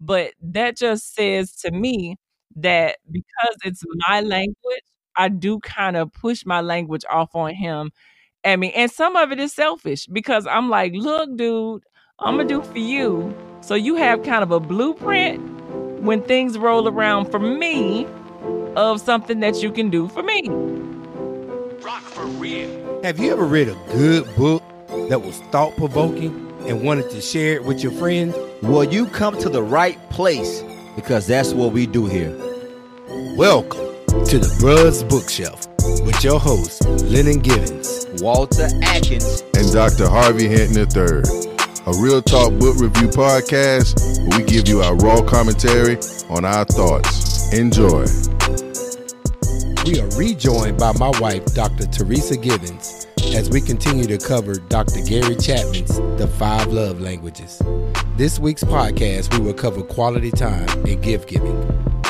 But that just says to me that because it's my language, I do kind of push my language off on him. I mean, and some of it is selfish because I'm like, look, dude, I'm gonna do for you. So you have kind of a blueprint when things roll around for me of something that you can do for me. Rock for real. Have you ever read a good book that was thought provoking and wanted to share it with your friends? Well, you come to the right place because that's what we do here. Welcome to the Buzz Bookshelf with your host, Lennon Givens, Walter Atkins, and Dr. Harvey Hinton III. A real talk book review podcast where we give you our raw commentary on our thoughts. Enjoy. We are rejoined by my wife, Dr. Teresa Givens, as we continue to cover Dr. Gary Chapman's The Five Love Languages. This week's podcast, we will cover quality time and gift giving.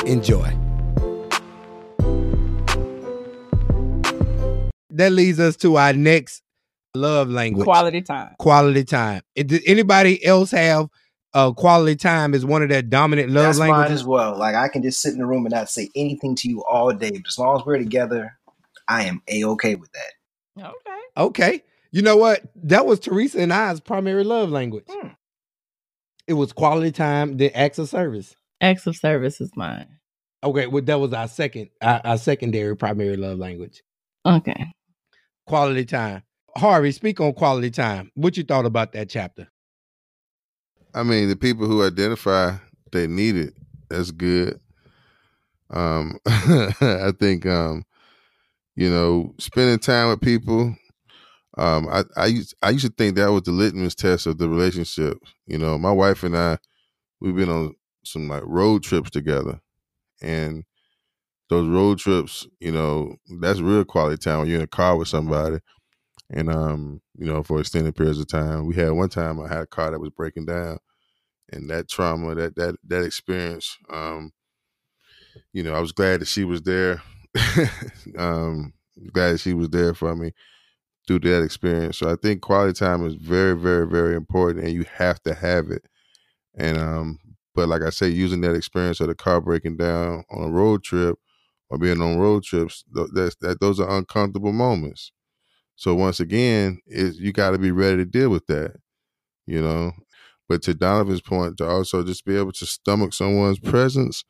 Enjoy. That leads us to our next love language Quality time. quality time. And Does anybody else have uh, quality time is one of their dominant love That's mine languages? as well. Like I can just sit in the room and not say anything to you all day, but as long as we're together, I am a okay with that. Okay. Okay. You know what? That was Teresa and I's primary love language. Hmm. It was quality time, then acts of service. Acts of service is mine. Okay, well, that was our second, our, our secondary primary love language. Okay. Quality time. Harvey, speak on quality time. What you thought about that chapter? I mean, the people who identify they need it, that's good. Um, I think, um, you know, spending time with people. Um, I, I used I used to think that was the litmus test of the relationship. You know, my wife and I, we've been on some like road trips together, and those road trips, you know, that's real quality time when you're in a car with somebody, and um, you know, for extended periods of time. We had one time I had a car that was breaking down, and that trauma, that that that experience, um, you know, I was glad that she was there. um, glad she was there for me through that experience. So I think quality time is very, very, very important, and you have to have it. And um, but like I say, using that experience of the car breaking down on a road trip or being on road trips, th- that's that those are uncomfortable moments. So once again, is you got to be ready to deal with that, you know. But to Donovan's point, to also just be able to stomach someone's presence,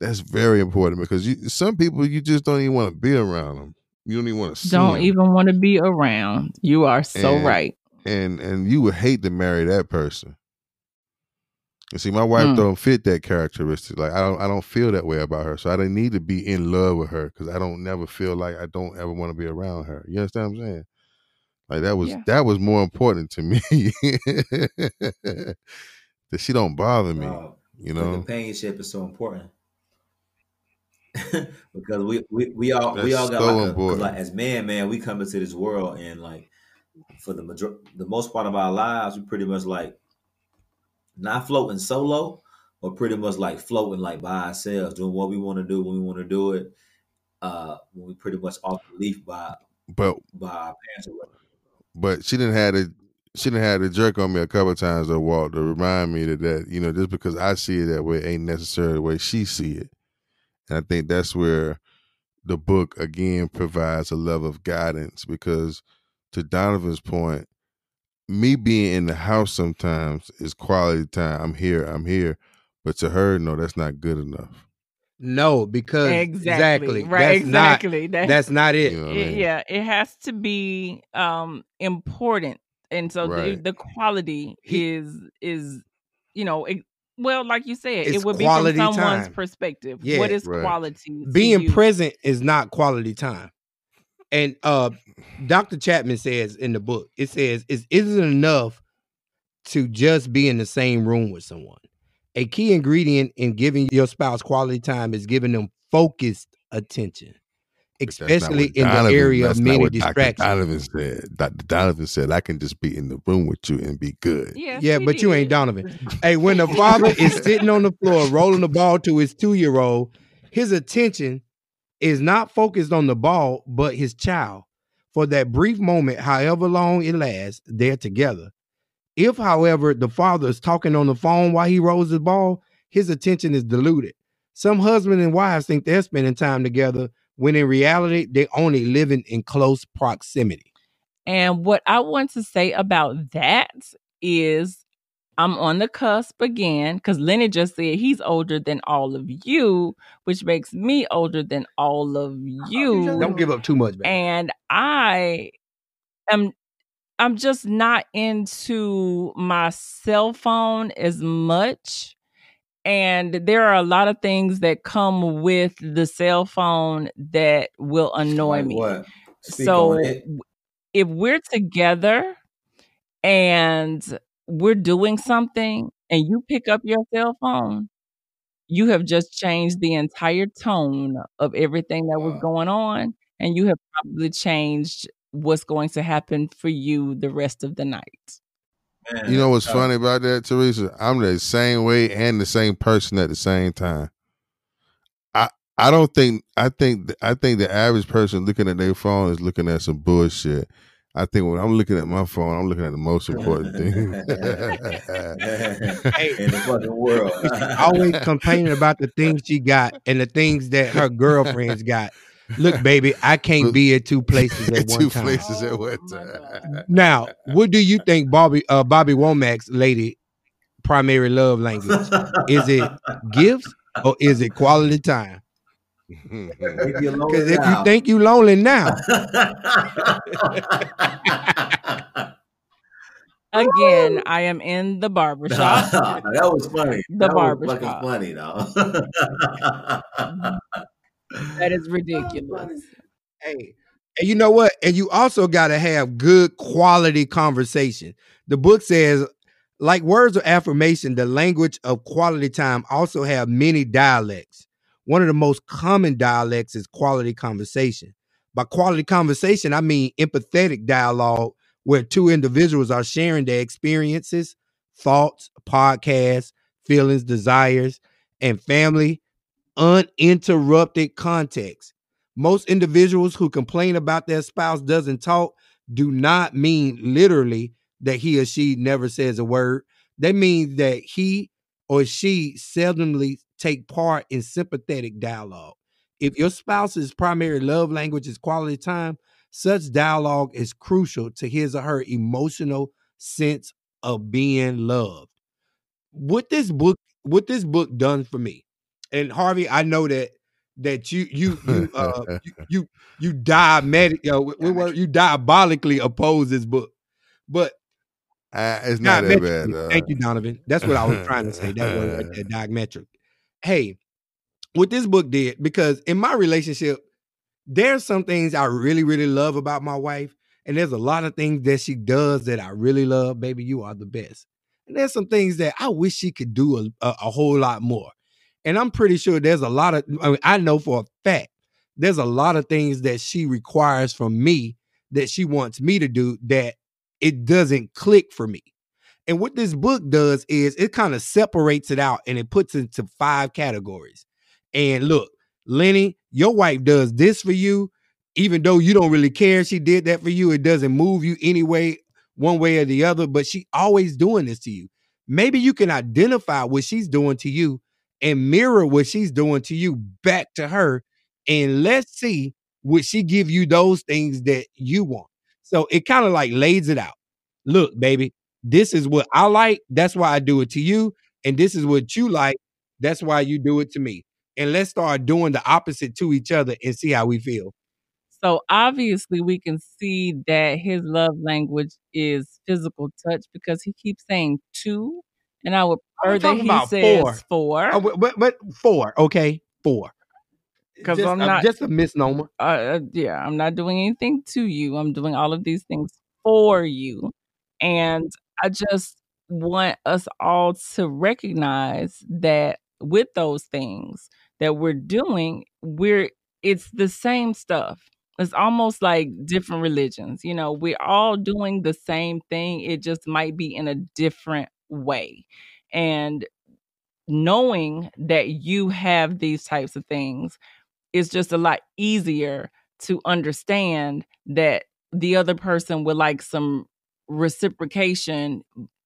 that's very important because you, some people you just don't even want to be around them. You don't even want to see Don't 'em. even want to be around. You are so And- right. and and you would hate to marry that person. You see, my wife Mm. don't fit that characteristic. Like I don't, I don't feel that way about her. So I don't need to be in love with her because I don't never feel like I don't ever want to be around her. You understand what I'm saying? Like that was Yeah. that was more important to me. that she don't bother me. Wow. You know, companionship is so important because we, we we all we That's all got so like, a, like as man man we come into this world and like for the major the most part of our lives we pretty much like not floating solo but pretty much like floating like by ourselves doing what we want to do when we want to do it uh when we pretty much off the leaf by but by our parents or but she didn't have to she didn't have to jerk on me a couple of times though, Walt, to remind me that that you know just because I see it that way ain't necessarily the way she see it, and I think that's where the book again provides a level of guidance because to Donovan's point, me being in the house sometimes is quality time. I'm here, I'm here, but to her, no, that's not good enough. No, because Exactly. exactly, Right. that's not exactly. That- that's not it. You know what I mean? yeah, it has to be um important, and so Right. the, the quality He- is is you know it, well, like you said, It's it would be from someone's time. perspective. Yeah, what is right. quality? being you? present is not quality time. And uh Dr. Chapman says in the book, it says it isn't enough to just be in the same room with someone. A key ingredient in giving your spouse quality time is giving them focused attention, But that's not especially what in the area of not many what Dr. distractions. Donovan said. Dr. Donovan said I can just be in the room with you and be good. Yes, Yeah, he but you ain't. Donovan. Hey, when the father is sitting on the floor rolling the ball to his two year old, his attention is not focused on the ball, but his child. For that brief moment, however long it lasts, they're together. If, however, the father is talking on the phone while he rolls the ball, his attention is diluted. Some husband and wives think they're spending time together when in reality they're only living in close proximity. And what I want to say about that is I'm on the cusp again because Lenny just said he's older than all of you, which makes me older than all of oh, you. Don't give up too much, baby. And I am I'm just not into my cell phone as much. And there are a lot of things that come with the cell phone that will annoy Like me. So on it. w- if we're together and we're doing something and you pick up your cell phone, you have just changed the entire tone of everything that was going on. And you have probably changed what's going to happen for you the rest of the night. You know what's Uh, funny about that, Teresa? I'm the same way and the same person at the same time. I I don't think I think I think the average person looking at their phone is looking at some bullshit. I think when I'm looking at my phone, I'm looking at the most important thing. in the fucking world. Always complaining about the things she got and the things that her girlfriends got. Look, baby, I can't be at two places at one Two time. places at Oh one my time. Now, what do you think Bobby uh, Bobby Womack's lady primary love language? Is it gifts or is it quality time? If you're Because if you think you lonely now, Again, I am in the barbershop. that was funny. The that barber was fucking funny, though. That is oh, ridiculous. hey, and you know what? And you also got to have good quality conversation. The book says, like words of affirmation, the language of quality time also have many dialects. One of the most common dialects is quality conversation. By quality conversation, I mean empathetic dialogue where two individuals are sharing their experiences, thoughts, podcasts, feelings, desires, and family uninterrupted context. Most individuals who complain about their spouse doesn't talk do not mean literally that he or she never says a word. They mean that he or she seldomly take part in sympathetic dialogue. If your spouse's primary love language is quality time, such dialogue is crucial to his or her emotional sense of being loved. What this book, what this book done for me, and Harvey, I know that that you you you uh you you, you diametric, uh, what- what word? you diabolically oppose this book, but Uh, it's not that bad. Uh, Thank you, Donovan. That's what I was trying to say. That word right there. Hey, what this book did, because in my relationship, there's some things I really, really love about my wife, and there's a lot of things that she does that I really love. Baby, you are the best. And there's some things that I wish she could do a, a, a whole lot more. And I'm pretty sure there's a lot of, I, mean, I know for a fact, there's a lot of things that she requires from me that she wants me to do that it doesn't click for me. And what this book does is it kind of separates it out and it puts it into five categories. And look, Lenny, your wife does this for you, even though you don't really care she did that for you. It doesn't move you anyway, one way or the other, but she always doing this to you. Maybe you can identify what she's doing to you and mirror what she's doing to you back to her. And let's see would she give you those things that you want. So it kind of like lays it out. Look, baby, this is what I like. That's why I do it to you. And this is what you like. That's why you do it to me. And let's start doing the opposite to each other and see how we feel. So obviously, we can see that his love language is physical touch because he keeps saying two, and I would prefer that he about says four. four. Uh, but, but, four, okay? Four. 'Cause Just I'm a- not- just a misnomer. uh, uh, yeah, I'm not doing anything to you. I'm doing all of these things for you. And I just want us all to recognize that with those things that we're doing, we're it's the same stuff. It's almost like different religions. You know, we're all doing the same thing. It just might be in a different way. And knowing that you have these types of things is just a lot easier to understand that the other person would like some reciprocation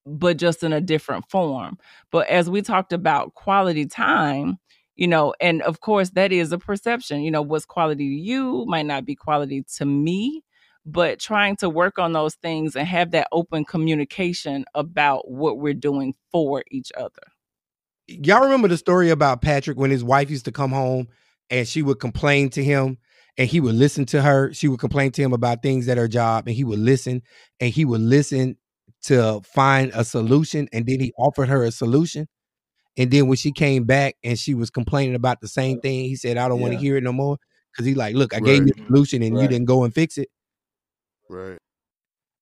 but just in a different form. But as we talked about quality time, you know, and of course that is a perception. You know, what's quality to you might not be quality to me, but trying to work on those things and have that open communication about what we're doing for each other. Y'all remember the story about Patrick when his wife used to come home and she would complain to him and he would listen to her. She would complain to him about things at her job and he would listen and he would listen to find a solution and then he offered her a solution. And then when she came back and she was complaining about the same thing, he said, I don't want to hear it no more. Cause he like, look, I gave you a solution and you didn't go and fix it. Right.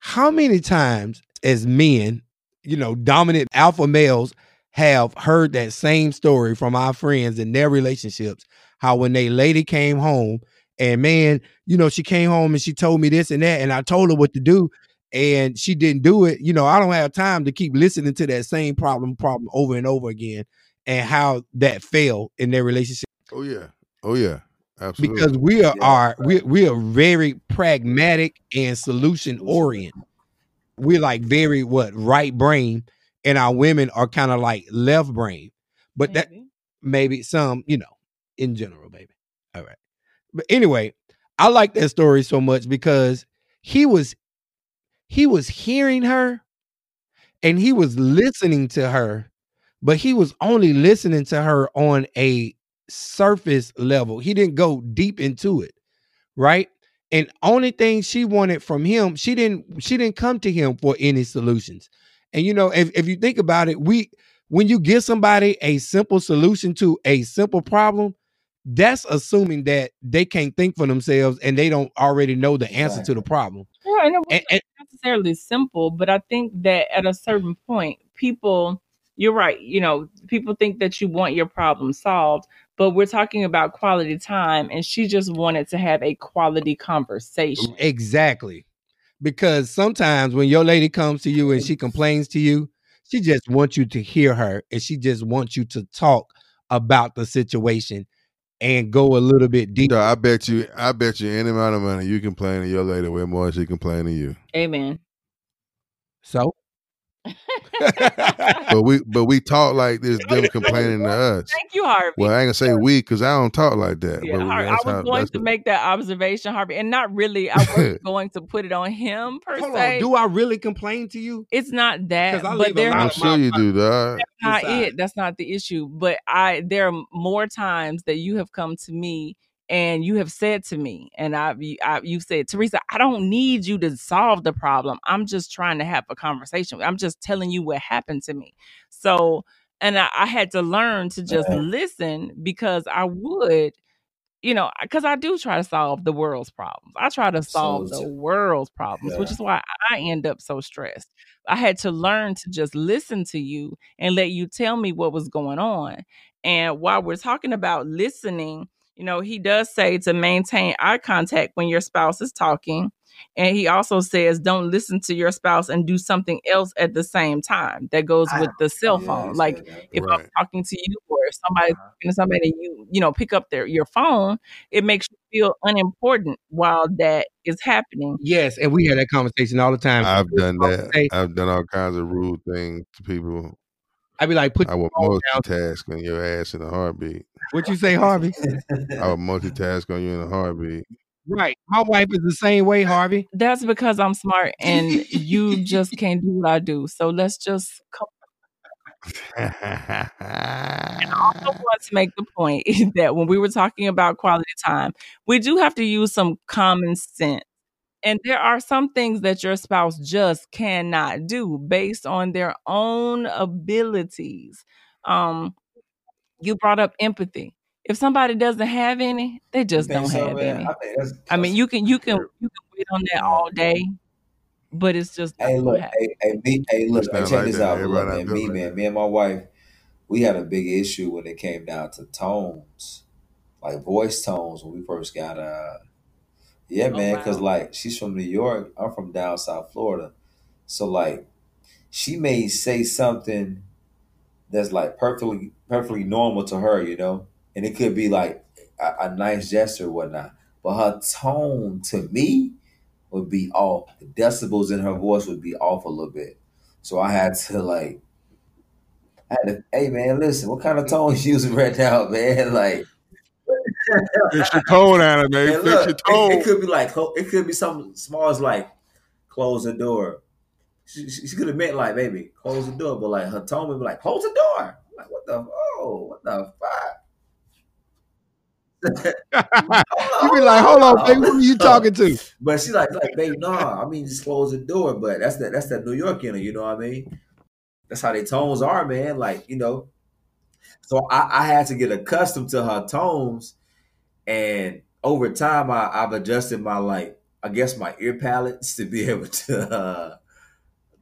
How many times as men, you know, dominant alpha males have heard that same story from our friends in their relationships? How when they lady came home and man, you know, she came home and she told me this and that, and I told her what to do, and she didn't do it. You know, I don't have time to keep listening to that same problem, problem over and over again, and how that failed in their relationship Oh yeah. Oh yeah. Absolutely. because we are, Yeah, are we, we are very pragmatic and solution oriented. We're like very what right brain, and our women are kind of like left brain. But that Maybe. maybe some, you know, in general, baby. All right. But anyway, I like that story so much because he was he was hearing her and he was listening to her, but he was only listening to her on a surface level. He didn't go deep into it, right? And only thing she wanted from him, she didn't she didn't come to him for any solutions. And you know, if, if you think about it, we when you give somebody a simple solution to a simple problem, that's assuming that they can't think for themselves and they don't already know the answer to the problem. Yeah, and it wasn't and necessarily simple, but I think that at a certain point, people, you're right, you know, people think that you want your problem solved, but we're talking about quality time, and she just wanted to have a quality conversation. Mm, exactly. Because sometimes when your lady comes to you and she complains to you, she just wants you to hear her and she just wants you to talk about the situation and go a little bit deeper. Dog, I bet you, I bet you any amount of money you complain to your lady way more than she complain to you. Amen. So But we, but we talk like this, them complaining to us. Thank you, Harvey. Well, I ain't gonna say we because I don't talk like that. Yeah, but Har- I that's was how- going to the- make that observation, Harvey, and not really. I wasn't going to put it on him per hold se. on, do I really complain to you? it's not that. I but there, I'm sure you do, dog. that's not inside. it. That's not the issue. But I there are more times that you have come to me and you have said to me, and I've I, you've said, Teresa, I don't need you to solve the problem. I'm just trying to have a conversation. I'm just telling you what happened to me. So, and I, I had to learn to just listen because I would. You know, because I do try to solve the world's problems. I try to solve the world's problems, which is why I end up so stressed. I had to learn to just listen to you and let you tell me what was going on. And while we're talking about listening, you know, he does say to maintain eye contact when your spouse is talking. And he also says, don't listen to your spouse and do something else at the same time. That goes with the cell phone. he Like said that. if I'm talking to you or if somebody's Uh-huh. talking to somebody you, you know, pick up their your phone, it makes you feel unimportant while that is happening. Yes, and we had that conversation all the time. I've done that. I've done all kinds of rude things to people. I'd be like, put I would your phone down. multitask on your ass in a heartbeat. What you say, Harvey? I would multitask on you in a heartbeat. right. My wife is the same way, Harvey. That's because I'm smart and you just can't do what I do. So let's just come and I also want to make the point that when we were talking about quality time, we do have to use some common sense. And there are some things that your spouse just cannot do based on their own abilities. Um, you brought up empathy. If somebody doesn't have any, they just don't so, have man? any. I think that's, I mean, you can you can you can wait on that all day, but it's just Hey, look, hey, hey, me, hey, look, It's hey, check like this out, look, man. Me, man, that. me and my wife, we had a big issue when it came down to tones, like voice tones when we first got uh, yeah, Oh, man, because wow. like she's from New York, I'm from down South Florida, so like she may say something that's like perfectly perfectly normal to her, you know, and it could be like a, a nice gesture or whatnot, but her tone to me would be off. The decibels in her voice would be off a little bit. So I had to like, I had to, hey man, listen, what kind of tone you using right now, man? Like, Fix your tone, anime. man, Fix look, your it, tone. it could be like, it could be something small as like, close the door. She, she, she could have meant like, baby, close the door, but like her tone would be like, close the door. I'm like, what the, oh, what the fuck? you be like, hold on, baby, who are you talking to? But she like, like, babe, no, I mean, just close the door. But that's that, that's that New York in her, you know what I mean? That's how their tones are, man. Like, you know. So I, I had to get accustomed to her tones, and over time, I, I've adjusted my like, I guess my ear palates to be able to uh,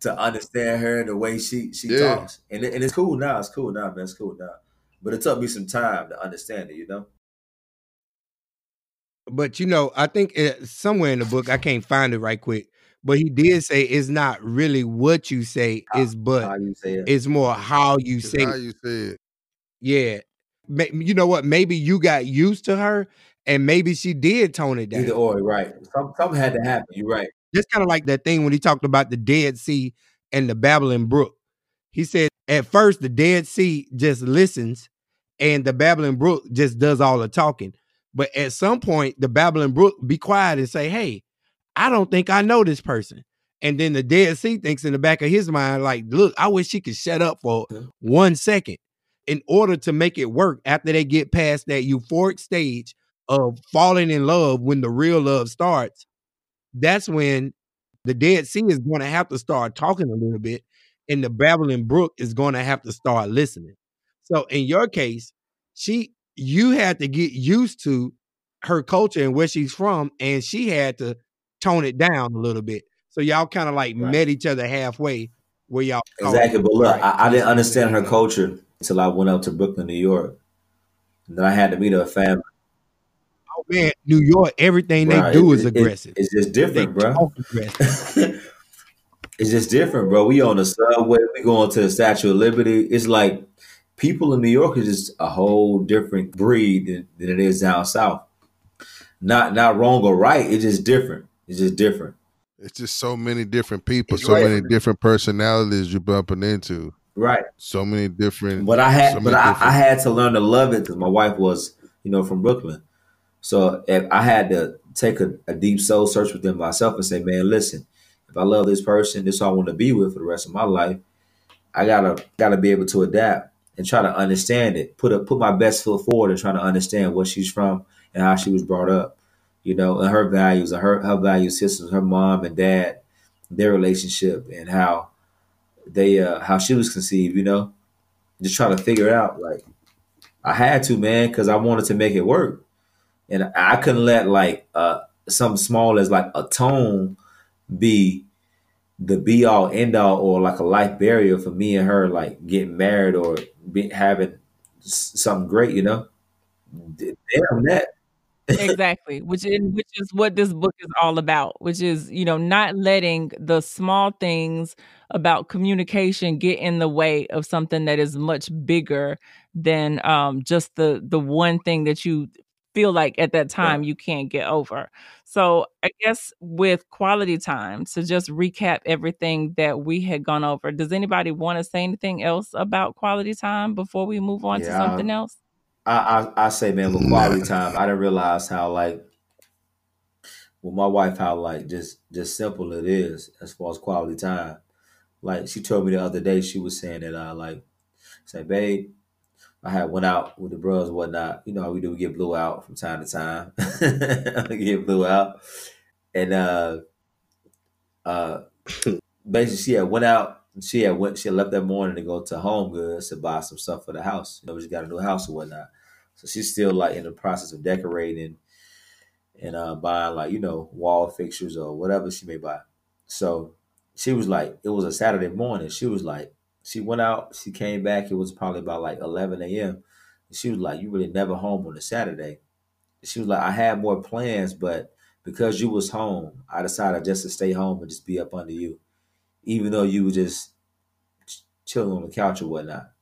to understand her and the way she she Yeah. talks, and and it's cool now. It's cool now, man. It's cool now. But it took me some time to understand it, you know. But you know, I think it, somewhere in the book, I can't find it right quick. But he did say it's not really what you say, is but How you say it? it's more how you say. how it. you say it. Yeah, Ma- you know what? Maybe you got used to her, and maybe she did tone it down. Either or, right? Some, something had to happen. You're right. Just kind of like that thing when he talked about the Dead Sea and the Babbling Brook. He said at first the Dead Sea just listens, and the Babbling Brook just does all the talking. But at some point, the Babbling Brook be quiet and say, "Hey, I don't think I know this person." And then the Dead Sea thinks in the back of his mind, like, "Look, I wish she could shut up for one second in order to make it work after they get past that euphoric stage of falling in love when the real love starts that's when the Dead Sea is going to have to start talking a little bit, and the Babbling Brook is going to have to start listening. So in your case, she you had to get used to her culture and where she's from, and she had to tone it down a little bit. So y'all kind of like Right. met each other halfway where y'all Exactly. But look, Right. I, I didn't understand her culture until I went up to Brooklyn, New York. And then I had to meet a family. Oh man, New York, everything Bro, they do it- is it- aggressive. it's just they different, bro. aggressive. it's just different, bro. We on the subway, we going to the Statue of Liberty. It's like people in New York is just a whole different breed than, than it is down south. Not not wrong or right. It's just different. It's just different. It's just so many different people, It's so right. many different personalities you're bumping into. Right. So many different. But I had, so but I, I had to learn to love it because my wife was, you know, from Brooklyn. So if I had to take a, a deep soul search within myself and say, man, listen, if I love this person, this is who I want to be with for the rest of my life. I gotta gotta be able to adapt and try to understand it. Put a put my best foot forward and try to understand where she's from and how she was brought up, you know, and her values and her her value systems, her mom and dad, their relationship and how they uh how she was conceived, you know just trying to figure out. Like I had to, man, because I wanted to make it work, and I couldn't let like uh something small as like a tone be the be all end all or like a life barrier for me and her like getting married or be, having something great, you know. Damn that. Exactly which is which is what this book is all about which is you know not letting the small things about communication get in the way of something that is much bigger than um just the the one thing that you feel like at that time you can't get over. So i guess with quality time to just recap everything that we had gone over does anybody want to say anything else about quality time before we move on to something else I, I I say, man, with quality time, I didn't realize how like with my wife how like just just simple it is as far as quality time. Like she told me the other day, she was saying that I like say, babe, I had went out with the bros and whatnot. You know how we do, we get blew out from time to time. we get blew out. And uh uh basically she had went out she had went she left that morning to go to Home Goods to buy some stuff for the house. You know, she got a new house or whatnot. So she's still like in the process of decorating and uh buying like, you know, wall fixtures or whatever she may buy. So she was like, it was a Saturday morning. She was like, she went out, she came back, it was probably about like eleven AM. She was like, You really never home on a Saturday. She was like, I had more plans, but because you was home, I decided just to stay home and just be up under you, even though you were just ch- chilling on the couch or whatnot.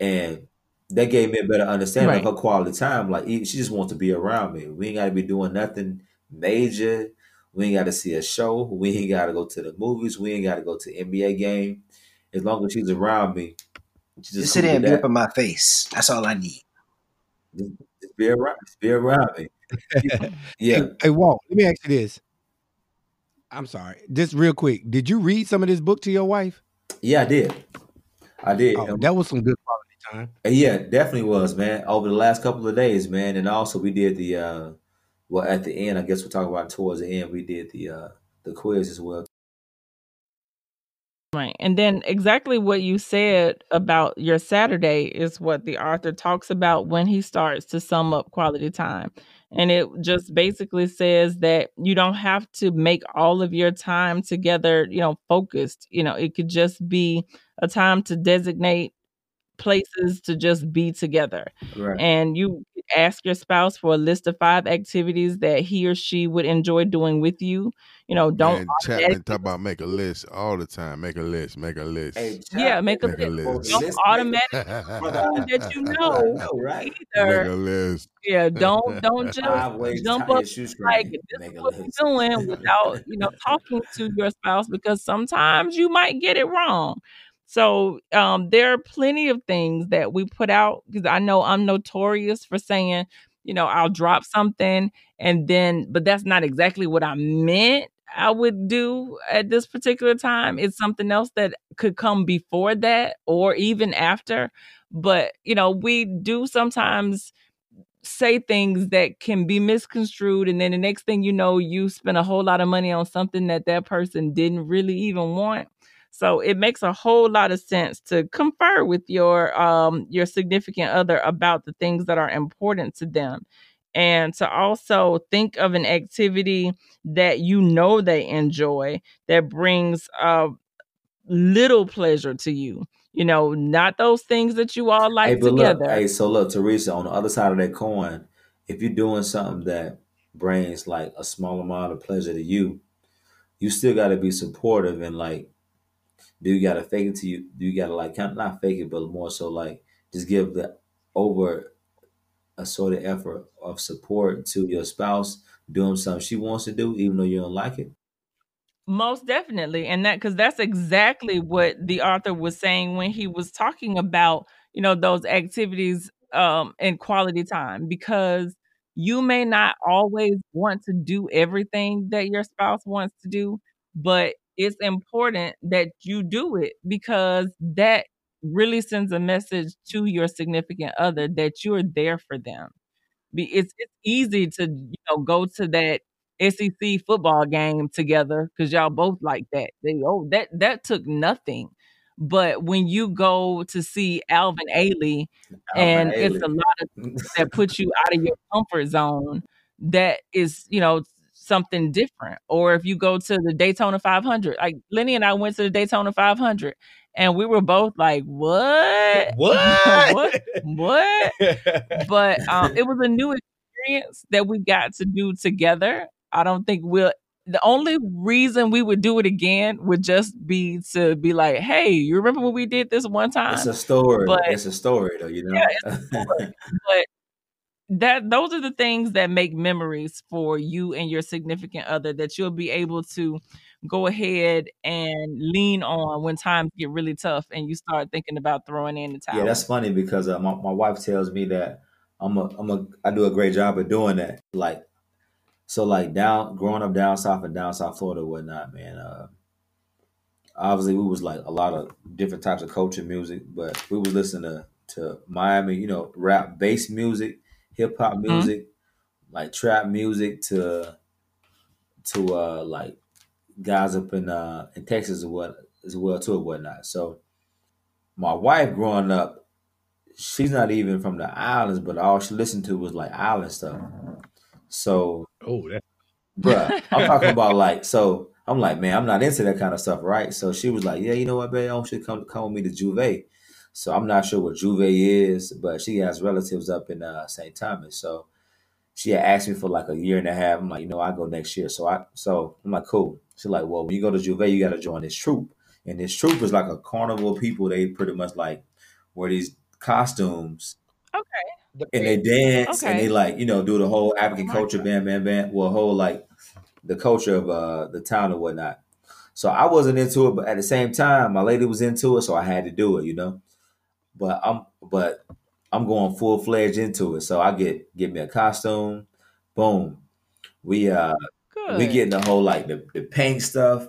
And that gave me a better understanding Right. of her quality time. Like she just wants to be around me. We ain't got to be doing nothing major We ain't got to see a show. We ain't got to go to the movies. We ain't got to go to NBA game. As long as she's around me, she's Just just sit there and be up in my face. That's all I need. Just, just be around. Just be around me. Yeah. Hey, hey, Walt, let me ask you this. I'm sorry, just real quick. Did you read some of this book to your wife? Yeah, I did. I did. Oh, that was some good quality time. yeah, definitely was, man. Over the last couple of days, man. And also we did the uh well at the end, I guess we'll talk about it towards the end, we did the uh the quiz as well. Right. And then exactly what you said about your Saturday is what the author talks about when he starts to sum up quality time. And it just basically says that you don't have to make all of your time together, you know, focused. You know, it could just be a time to designate places to just be together. Right. And you ask your spouse for a list of five activities that he or she would enjoy doing with you. You know, don't Man, Chapman talk about make a list all the time. Make a list. Make a list. Hey, yeah, make a Make a list. list. Don't automatically that you know I know, right? make a list. Yeah, don't don't just jump up your shoestring. like this is what we're doing without you know talking to your spouse because sometimes you might get it wrong. So um, there are plenty of things that we put out because I know I'm notorious for saying, you know, I'll drop something and then, but that's not exactly what I meant I would do at this particular time. It's something else that could come before that or even after. But, you know, we do sometimes say things that can be misconstrued and then the next thing you know you spend a whole lot of money on something that that person didn't really even want so it makes a whole lot of sense to confer with your um your significant other about the things that are important to them. And to also think of an activity that you know they enjoy that brings uh little pleasure to you. You know not those things that you all like Hey, together look, hey, so look, Teresa, on the other side of that coin, if you're doing something that brings like a small amount of pleasure to you, you still got to be supportive and like, do you got to fake it to you? Do you got to like, kind of not fake it, but more so like, just give the over a sort of effort of support to your spouse doing something she wants to do, even though you don't like it. Most definitely. And that because that's exactly what the author was saying when he was talking about, you know, those activities um in quality time because you may not always want to do everything that your spouse wants to do, but it's important that you do it because that really sends a message to your significant other that you're there for them be it's it's easy to you know go to that SEC football game together because y'all both like that. They oh that that took nothing. But when you go to see Alvin Ailey and Alvin it's a lot of that puts you out of your comfort zone, that is, you know, something different. Or if you go to the Daytona 500, like Lenny and I went to the Daytona 500 and we were both like, what? what? What? but um, it was a new experience that we got to do together. I don't think we'll. The only reason we would do it again would just be to be like, "Hey, you remember when we did this one time?" It's a story. But- it's a story, though, you know. Yeah, it's a story. but that those are the things that make memories for you and your significant other that you'll be able to go ahead and lean on when times get really tough and you start thinking about throwing in the towel. Yeah, that's funny because uh, my, my wife tells me that I'm a I'm a I do a great job of doing that. Like so, like down growing up down south and down south Florida, whatnot, man. Uh, obviously, we was like a lot of different types of culture music, but we was listening to to Miami, you know, rap, bass music, hip hop Mhm. music, like trap music to to uh like guys up in uh in Texas as well as well too and whatnot. So my wife growing up, she's not even from the islands, but all she listened to was like island stuff. So Oh, that bruh, I'm talking about like so I'm like, man, I'm not into that kind of stuff, right? So she was like, Yeah, you know what, babe, I want you to come come with me to J'ouvert. So I'm not sure what J'ouvert is, but she has relatives up in uh St. Thomas. So she had asked me for like a year and a half. I'm like, you know, I go next year. So I so I'm like, cool. She's like, well, when you go to J'ouvert, you gotta join this troop. And this troop is like a carnival of people. They pretty much like wear these costumes okay. and they dance and they like, you know, do the whole African Oh my culture band, band, band. Well, whole like the culture of uh, the town and whatnot. So I wasn't into it, but at the same time, my lady was into it, so I had to do it, you know. But I'm but I'm going full fledged into it. So I get get me a costume, boom. We uh Good. we getting the whole like the, the paint stuff,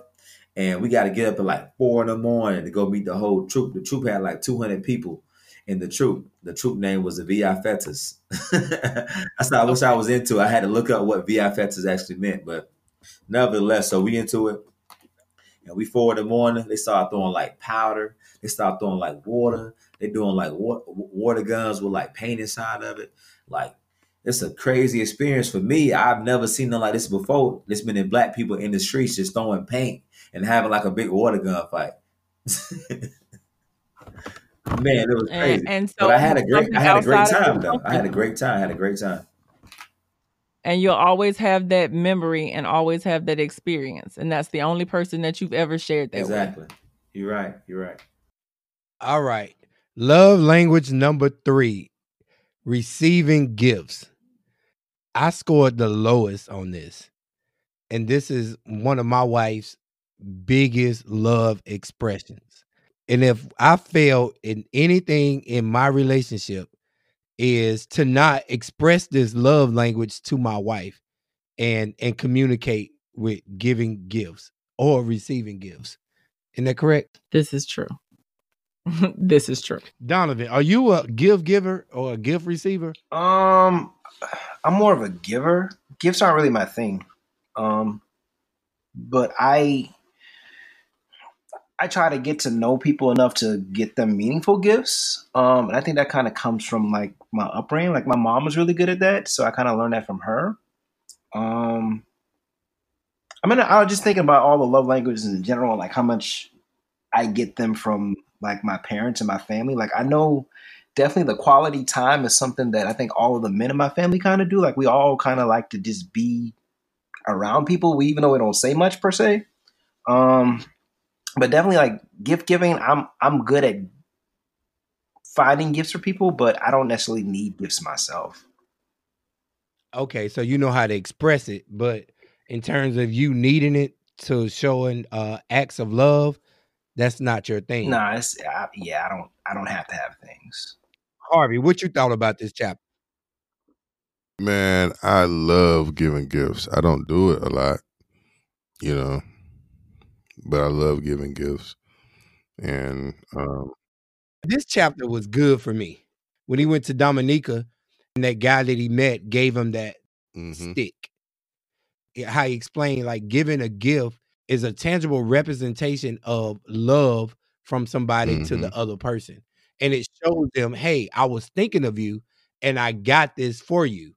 and we got to get up at like four in the morning to go meet the whole troop. The troop had like 200 people in the troop. The troop name was the VI Fetas. That's not I wish I was into. I had to look up what VI Fetas actually meant, but nevertheless, so we into it. And we four in the morning, they start throwing like powder. They start throwing like water. They doing like wa- water guns with like paint inside of it. Like it's a crazy experience for me. I've never seen nothing like this before. This many black people in the streets just throwing paint and having like a big water gun fight. Man, it was crazy. And, and so but I had a great, I had a great time though. I had a great time. I had a great time. and you'll always have that memory and always have that experience. And that's the only person that you've ever shared that with. Exactly. You're right. You're right. All right. Love language number three receiving gifts. I scored the lowest on this. And this is one of my wife's biggest love expressions. And if I fail in anything in my relationship, is to not express this love language to my wife and and communicate with giving gifts or receiving gifts. Isn't that correct? This is true. this is true. Donovan, are you a gift giver or a gift receiver? Um, I'm more of a giver. Gifts aren't really my thing. Um, but I I try to get to know people enough to get them meaningful gifts. Um, and I think that kind of comes from like my upbringing. Like my mom was really good at that, so I kind of learned that from her. Um, I mean, I was just thinking about all the love languages in general, like how much I get them from like my parents and my family. Like I know definitely the quality time is something that I think all of the men in my family kind of do. Like we all kind of like to just be around people, we even though we don't say much per se. Um, but definitely like gift giving, I'm I'm good at finding gifts for people, but I don't necessarily need gifts myself. Okay, so you know how to express it, but in terms of you needing it to showing uh acts of love, that's not your thing. Nah, it's I, yeah, I don't I don't have to have things. Harvey, what you thought about this chapter? Man, I love giving gifts. I don't do it a lot, you know, but I love giving gifts. And um, This chapter was good for me. When he went to Dominica and that guy that he met gave him that mhm. stick. How he explained like giving a gift is a tangible representation of love from somebody to the mm-hmm. other person. And it shows them, hey, I was thinking of you and I got this for you.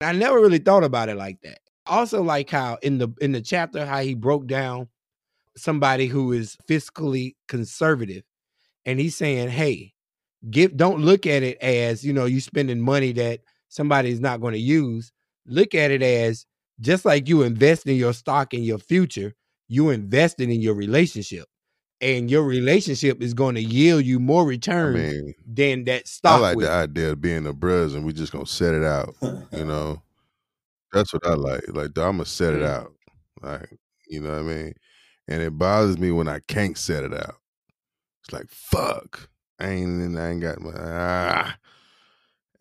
I never really thought about it like that. Also like how in the in the chapter how he broke down somebody who is fiscally conservative and he's saying, "Hey, give don't look at it as, you know, you spending money that somebody's not going to use. Look at it as just like you invest in your stock in your future, you invested in your relationship. And your relationship is going to yield you more I mean, than that stock. I like will. the idea of being a bros and we just gonna set it out. You know, that's what I like. Like I'm gonna set it out. Like you know what I mean. And it bothers me when I can't set it out. It's like fuck. I ain't. I ain't got my. Ah,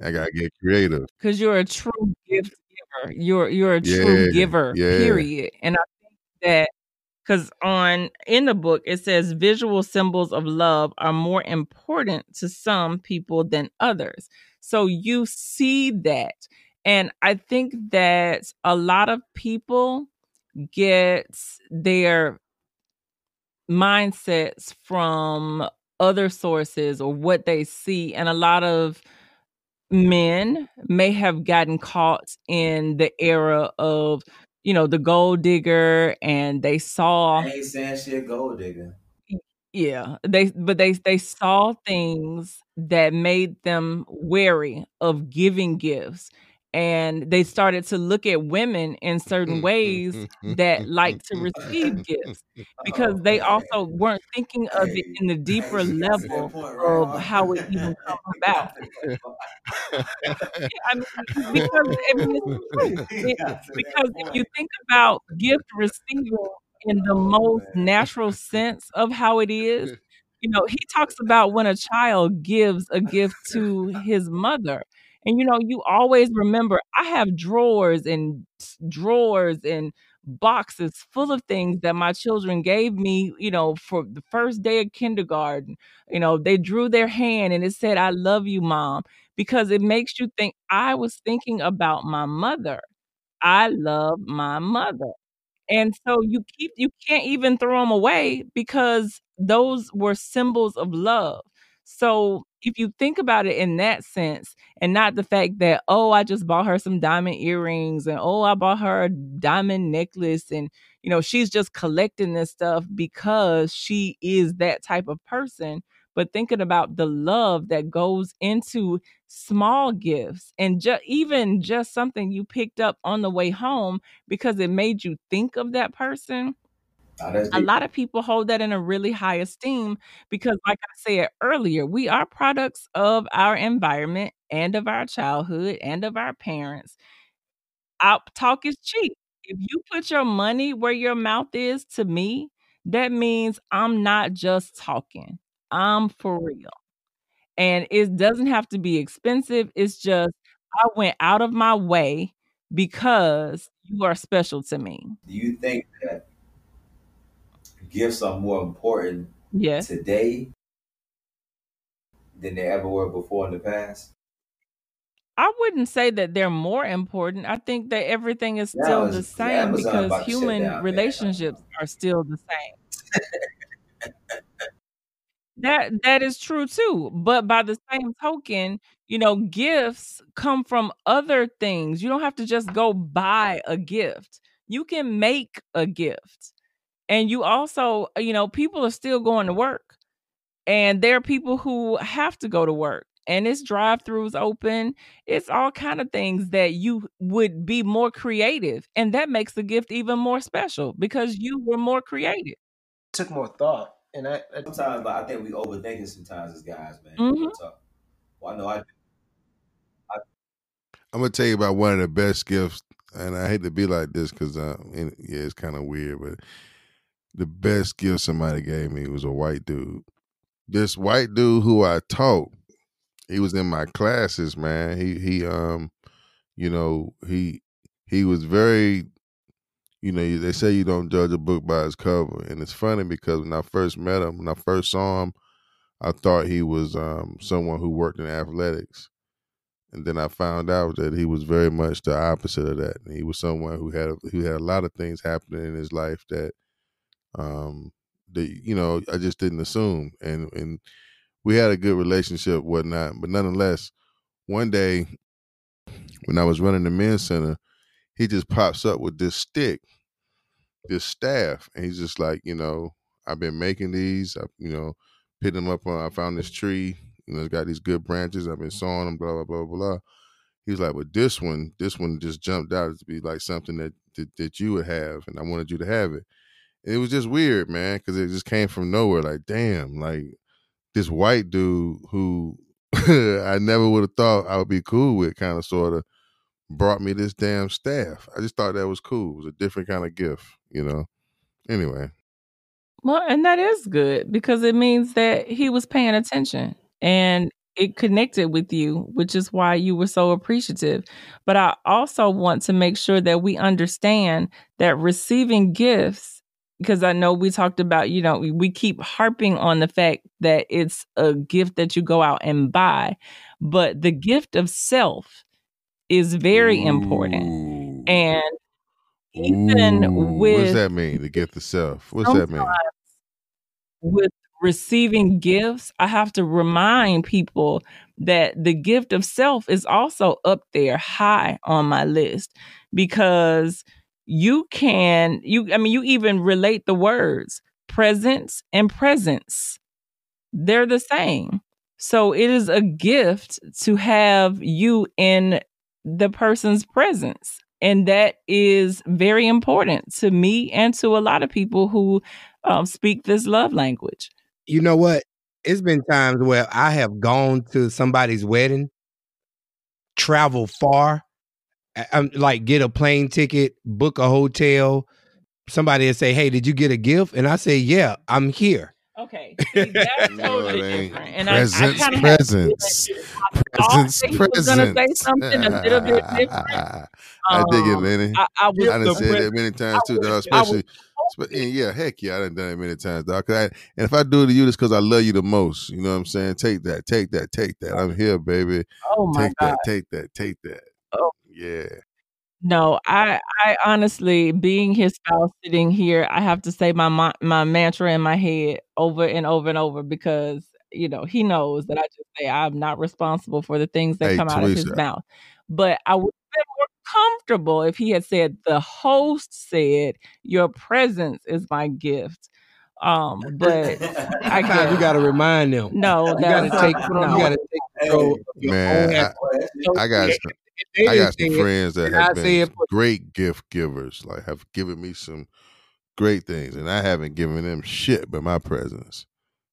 I gotta get creative. Because you're a true gift giver. You're you're a true Yeah, giver, yeah. period. And I think that because on in the book it says visual symbols of love are more important to some people than others. So you see that. And I think that a lot of people get their mindsets from other sources or what they see. And a lot of men may have gotten caught in the era of, you know, the gold digger and they saw I ain't saying shit gold digger. yeah, they but they they saw things that made them wary of giving gifts. And they started to look at women in certain ways that like to receive mm-hmm. gifts because Oh, they also weren't thinking of it in the deeper level of how it even comes about. I mean, because I mean, it's true. It- because if you think about gift receiving in the most natural sense of how it is, you know, he talks about when a child gives a gift to his mother. And you know, you always remember I have drawers and drawers and boxes full of things that my children gave me, you know, for the first day of kindergarten. You know, they drew their hand and it said, I love you, mom, because it makes you think I was thinking about my mother. I love my mother. And so you keep you can't even throw them away because those were symbols of love. So if you think about it in that sense and not the fact that oh I just bought her some diamond earrings and oh I bought her a diamond necklace and you know she's just collecting this stuff because she is that type of person but thinking about the love that goes into small gifts and just even just something you picked up on the way home because it made you think of that person. A lot of people hold that in a really high esteem because, like I said earlier, we are products of our environment and of our childhood and of our parents. Out talk is cheap. If you put your money where your mouth is to me, that means I'm not just talking. I'm for real. And it doesn't have to be expensive. It's just I went out of my way because you are special to me. Do you think that gifts are more important Yes. today than they ever were before in the past? I wouldn't say that they're more important. I think that everything is still it's- the same because about to shut human down, man. relationships uh, are still the same. That that is true too. But by the same token, you know, gifts come from other things. You don't have to just go buy a gift. You can make a gift. And you also, you know, people are still going to work. And there are people who have to go to work. And it's drive-throughs open. It's all kind of things that you would be more creative. And that makes the gift even more special because you were more creative. Took more thought, and I, I Sometimes, like, I think we overthink it sometimes as guys, man. Mhm. Well, I know I I'm gonna tell you about one of the best gifts, and I hate to be like this because uh, yeah, it's kind of weird, but the best gift somebody gave me was a white dude. This white dude who I taught, he was in my classes, man. He he um, you know he he was very, you know, they say you don't judge a book by its cover, and it's funny because when I first met him, when I first saw him, I thought he was um someone who worked in athletics. And then I found out that he was very much the opposite of that. And He was someone who had who had a lot of things happening in his life that, um, that you know I just didn't assume. And and we had a good relationship, whatnot. But nonetheless, one day when I was running the men's center, he just pops up with this stick, this staff, and he's just like, you know, I've been making these, I, you know, picking them up on. I found this tree, you know, it's got these good branches. I've been sawing them, blah blah blah blah. blah. He's like, but this one, this one just jumped out to be like something that that, that you would have, and I wanted you to have it. It was just weird, man, because it just came from nowhere. Like, damn, like this white dude who I never would have thought I would be cool with, kind of sort of brought me this damn staff. I just thought that was cool. It was a different kind of gift, you know. Anyway, Well, and that is good because it means that he was paying attention and it connected with you, which is why you were so appreciative. But I also want to make sure that we understand that receiving gifts, because I know we talked about, you know, we- keep harping on the fact that it's a gift that you go out and buy, but the gift of self is very important. And even Ooh. what with does that mean? The gift of self. What's that mean? with receiving gifts, I have to remind people that the gift of self is also up there high on my list because you can you I mean you even relate the words presence and presence. They're the same. So it is a gift to have you in the person's presence. And that is very important to me and to a lot of people who um, speak this love language. You know what? It's been times where I have gone to somebody's wedding, travel far, I'm like get a plane ticket, book a hotel. Somebody will say, "Hey, did you get a gift?" And I say, "Yeah, I'm here." Okay, see, that's totally I mean? different. And I, I Presents, kind of presents, presents, presents, gonna say something a little bit different. I dig it, Um, Lenny. I, I I was done the said that many times too, was- dog. I Especially, spe- and yeah, heck yeah, I done done it many times, dog. 'Cause I, and if I do it to you, it's because I love you the most. You know what I'm saying? Take that, take that, take that. I'm here, baby. oh my Take god. that, take that, take that. Yeah. No, I I honestly being his spouse sitting here, I have to say my ma- my mantra in my head over and over and over because you know he knows that I just say I'm not responsible for the things that Hey, come out of his mouth. But I would have been more comfortable if he had said the host said your presence is my gift. Um, but I Sometimes get you got to remind them. no, You got to take. no. You got to take control of your own Man, I, I got if- some, if they I got some friends that have been great gift givers, like have given me some great things, and I haven't given them shit but my presence.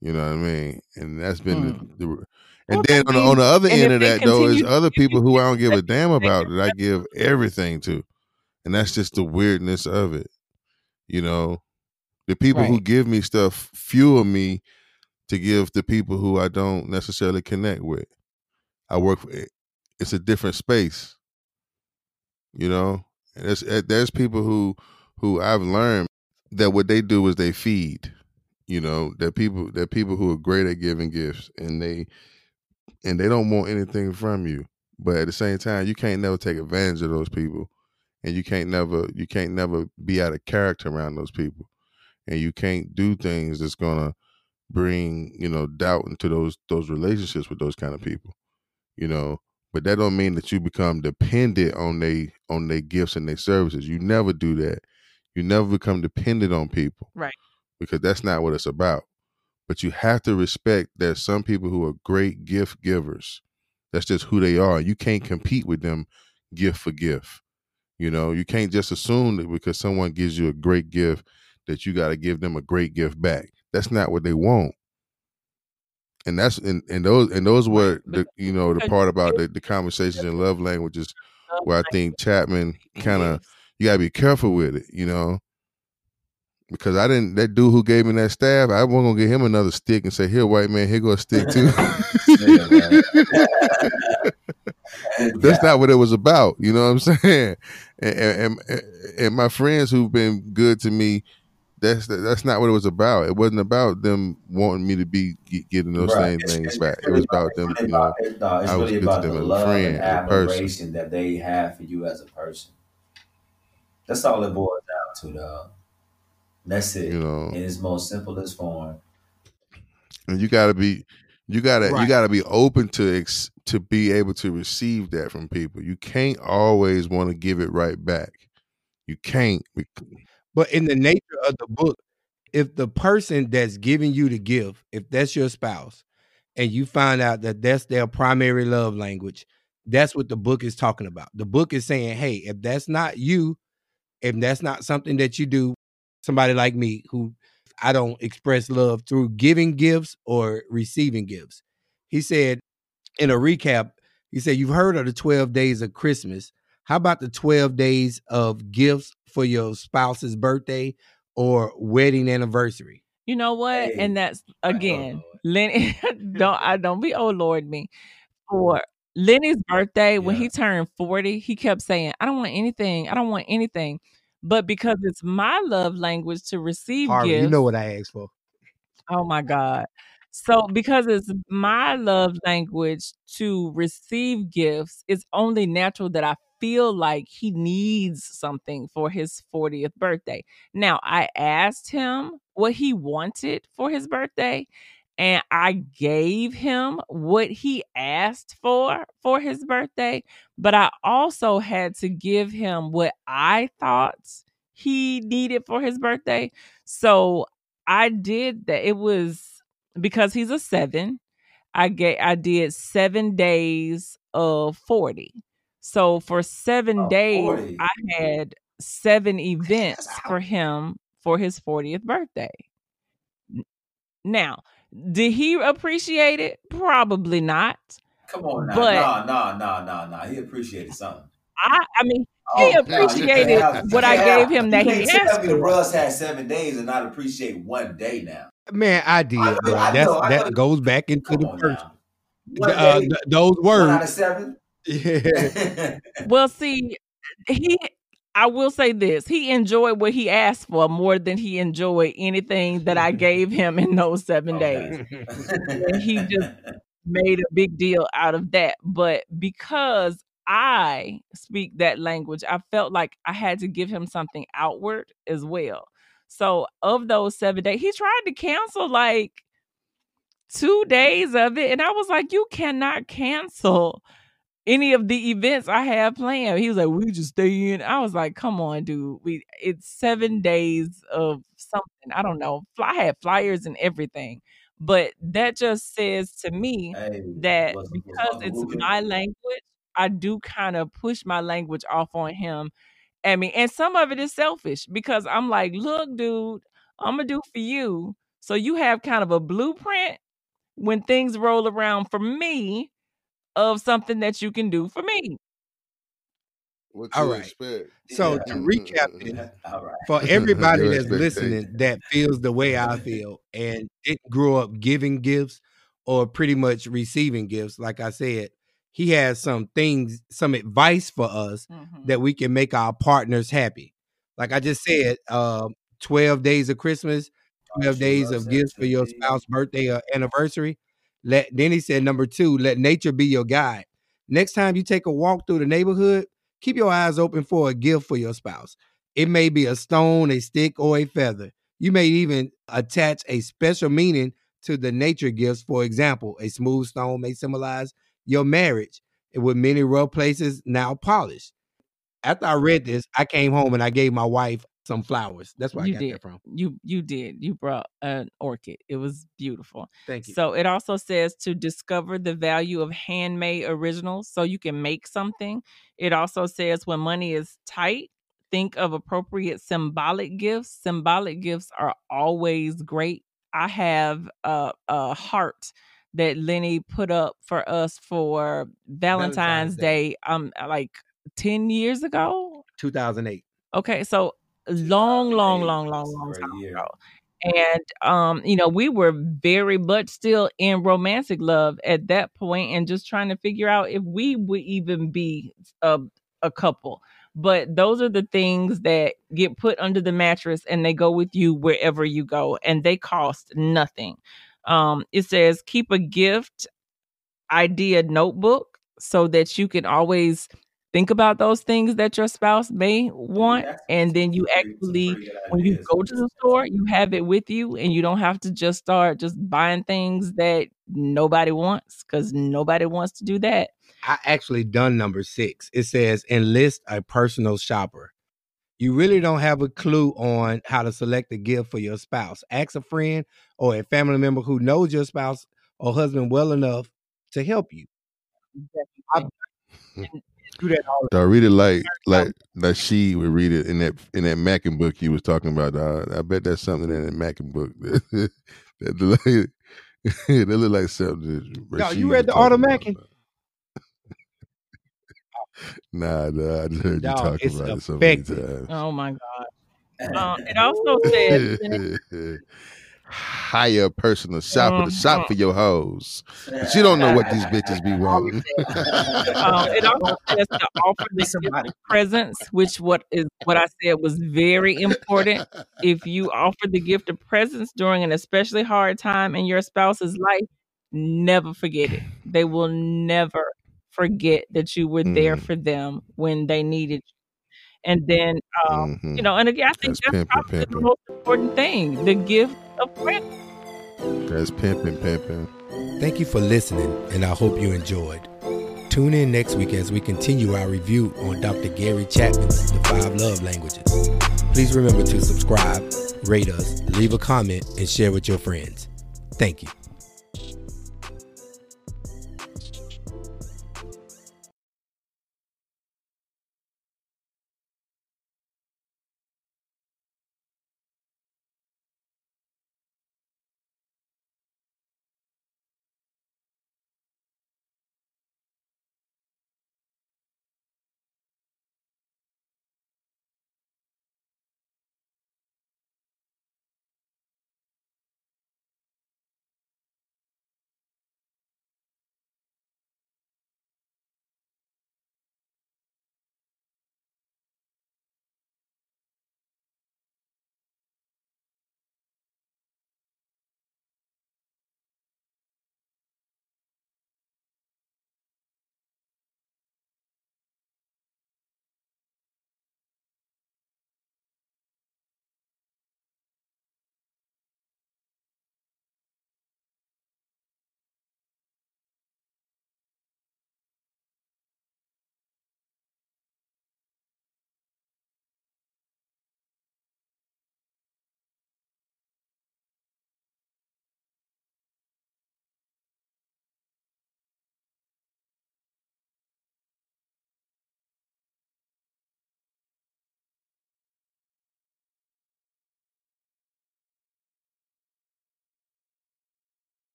You know what I mean? And that's been the, the and Well, then on the, on the other end of that though is other people who I don't give a damn about that I give everything to, and that's just the weirdness of it. You know, the people who give me stuff fuel me to give to people who I don't necessarily connect with. I work for eh, it's a different space. You know, and there's eh, there's people who who I've learned that what they do is they feed. You know, that people that people who are great at giving gifts and they and they don't want anything from you. But at the same time, you can't never take advantage of those people. And you can't never you can't never be out of character around those people. And you can't do things that's gonna bring, you know, doubt into those those relationships with those kind of people. You know, but that don't mean that you become dependent on they on their gifts and their services. You never do that. You never become dependent on people. Right. Because that's not what it's about. But you have to respect that some people who are great gift givers. That's just who they are. You can't compete with them gift for gift. You know, you can't just assume that because someone gives you a great gift that you got to give them a great gift back. That's not what they want. And that's and, and those and those were the you know the part about the, the conversations in love languages where I think Chapman kind of you gotta be careful with it, you know. Because I didn't that dude who gave me that staff, I wasn't gonna give him another stick and say, Here, white man, here go a stick too. That's not what it was about. You know what I'm saying? And, and, and, and my friends who've been good to me, that's that's not what it was about. It wasn't about them wanting me to be get- getting those Right. same It's- things it's back. It was about it's them, really you know. about- it- no, it's I was really good to about them the as a love friend, and as person. admiration that they have for you as a person. That's all it boils down to, dog. That's it. You know. In its most simplest form. and you got to be you got to you got to be open to ex, to be able to receive that from people you can't always want to give it right back you can't bec- But in the nature of the book, if the person that's giving you the gift, if that's your spouse, and you find out that that's their primary love language, that's what the book is talking about. The book is saying, hey, if that's not you, if that's not something that you do, somebody like me who I don't express love through giving gifts or receiving gifts. He said in a recap, he said, You've heard of the 12 days of Christmas. How about the 12 days of gifts for your spouse's birthday or wedding anniversary? You know what? Hey. And that's Oh, again, Lord. Lenny. don't I don't be oh Lord me. For Lenny's birthday, when he turned forty, he kept saying, "I don't want anything. I don't want anything." But because it's my love language to receive Harvey, gifts, you know what I asked for. Oh my God. So because it's my love language to receive gifts, it's only natural that I feel like he needs something for his 40th birthday. Now, I asked him what he wanted for his birthday, and I gave him what he asked for for his birthday, but I also had to give him what I thought he needed for his birthday. So I did that. It was because he's a seven. I get I did seven days of 40. So for seven Oh, days, 40. I had seven events that's for him for his 40th birthday. Now, did he appreciate it? Probably not. Come on now. But- no, no, no, no, no. He appreciated something. I, I mean, Oh, He no, you can't appreciated have- what I can't gave him that he can't tell asked me the for. Russ had seven days and not appreciate one day now. Man, I did, I know, I That's know, I that goes back into Come the first. Uh, day, th- those one out words. Of seven. Yeah. well, see, he. I will say this: he enjoyed what he asked for more than he enjoyed anything that I gave him in those seven days. Okay. he just made a big deal out of that. But because I speak that language, I felt like I had to give him something outward as well. So, of those seven days, he tried to cancel like two days of it. And I was like, you cannot cancel any of the events I have planned. He was like, we just stay in. I was like, come on, dude. We it's seven days of something. I don't know. I had flyers and everything. But that just says to me Hey, that because it's my language, I do kind of push my language off on him. I mean, and some of it is selfish because I'm like, look, dude, I'm gonna do for you. So you have kind of a blueprint when things roll around for me of something that you can do for me. What All you right. expect? So Yeah. to recap this, All right. for everybody that's listening that feels the way I feel and didn't grow up giving gifts or pretty much receiving gifts, like I said, he has some things, some advice for us that we can make our partners happy. Like I just said, uh, 12 days of Christmas, 12 She days of gifts for your activities. spouse birthday or anniversary. Let then he said number two, let nature be your guide. Next time you take a walk through the neighborhood, keep your eyes open for a gift for your spouse. It may be a stone, a stick, or a feather. You may even attach a special meaning to the nature gifts. For example, a smooth stone may symbolize your marriage, with many rough places now polished. After I read this, I came home and I gave my wife some flowers. That's where You I got did. that from. You you did. You brought an orchid. It was beautiful. Thank you. So it also says to discover the value of handmade originals so you can make something. It also says when money is tight, think of appropriate symbolic gifts. Symbolic gifts are always great. I have a, a heart that Lenny put up for us for Valentine's, Valentine's Day. Day um like 10 years ago. 2008. Okay, so long, long, long, long, long time ago. And um, you know, we were very much still in romantic love at that point and just trying to figure out if we would even be a, a couple. But those are the things that get put under the mattress and they go with you wherever you go and they cost nothing. Um, it says keep a gift idea notebook so that you can always think about those things that your spouse may want that's and then you some pretty- some actually when you go to the store you have it with you and you don't have to just start just buying things that nobody wants because nobody wants to do that I actually done number six. It says enlist a personal shopper. You really don't have a clue on how to select a gift for your spouse. Ask a friend or a family member who knows your spouse or husband well enough to help you. Definitely. And do that all I read it like like like she would read it in that in that Mackin book you was talking about. dawg. I bet that's something in that Mackin book. that look like, that look like something. that Dawg, you read the talking Auto. Mackin? Nah, nah, I just heard you Dawg, talk it's about it so many times. oh my god um, it also says Hire a personal shopper to shop for your hoes. But you don't know what these bitches be wanting. um, it also says to offer the gift Somebody. presence, which what is what I said was very important. If you offer the gift of presence during an especially hard time in your spouse's life, never forget it. They will never forget that you were there Mm. for them when they needed you. And then, um, Mhm. you know, and again, I think That's that's, pimping, probably the most important thing: the gift of presence. That's pimping, pimping. Thank you for listening, and I hope you enjoyed. Tune in next week as we continue our review on Dr. Gary Chapman's The Five Love Languages. Please remember to subscribe, rate us, leave a comment, and share with your friends. Thank you.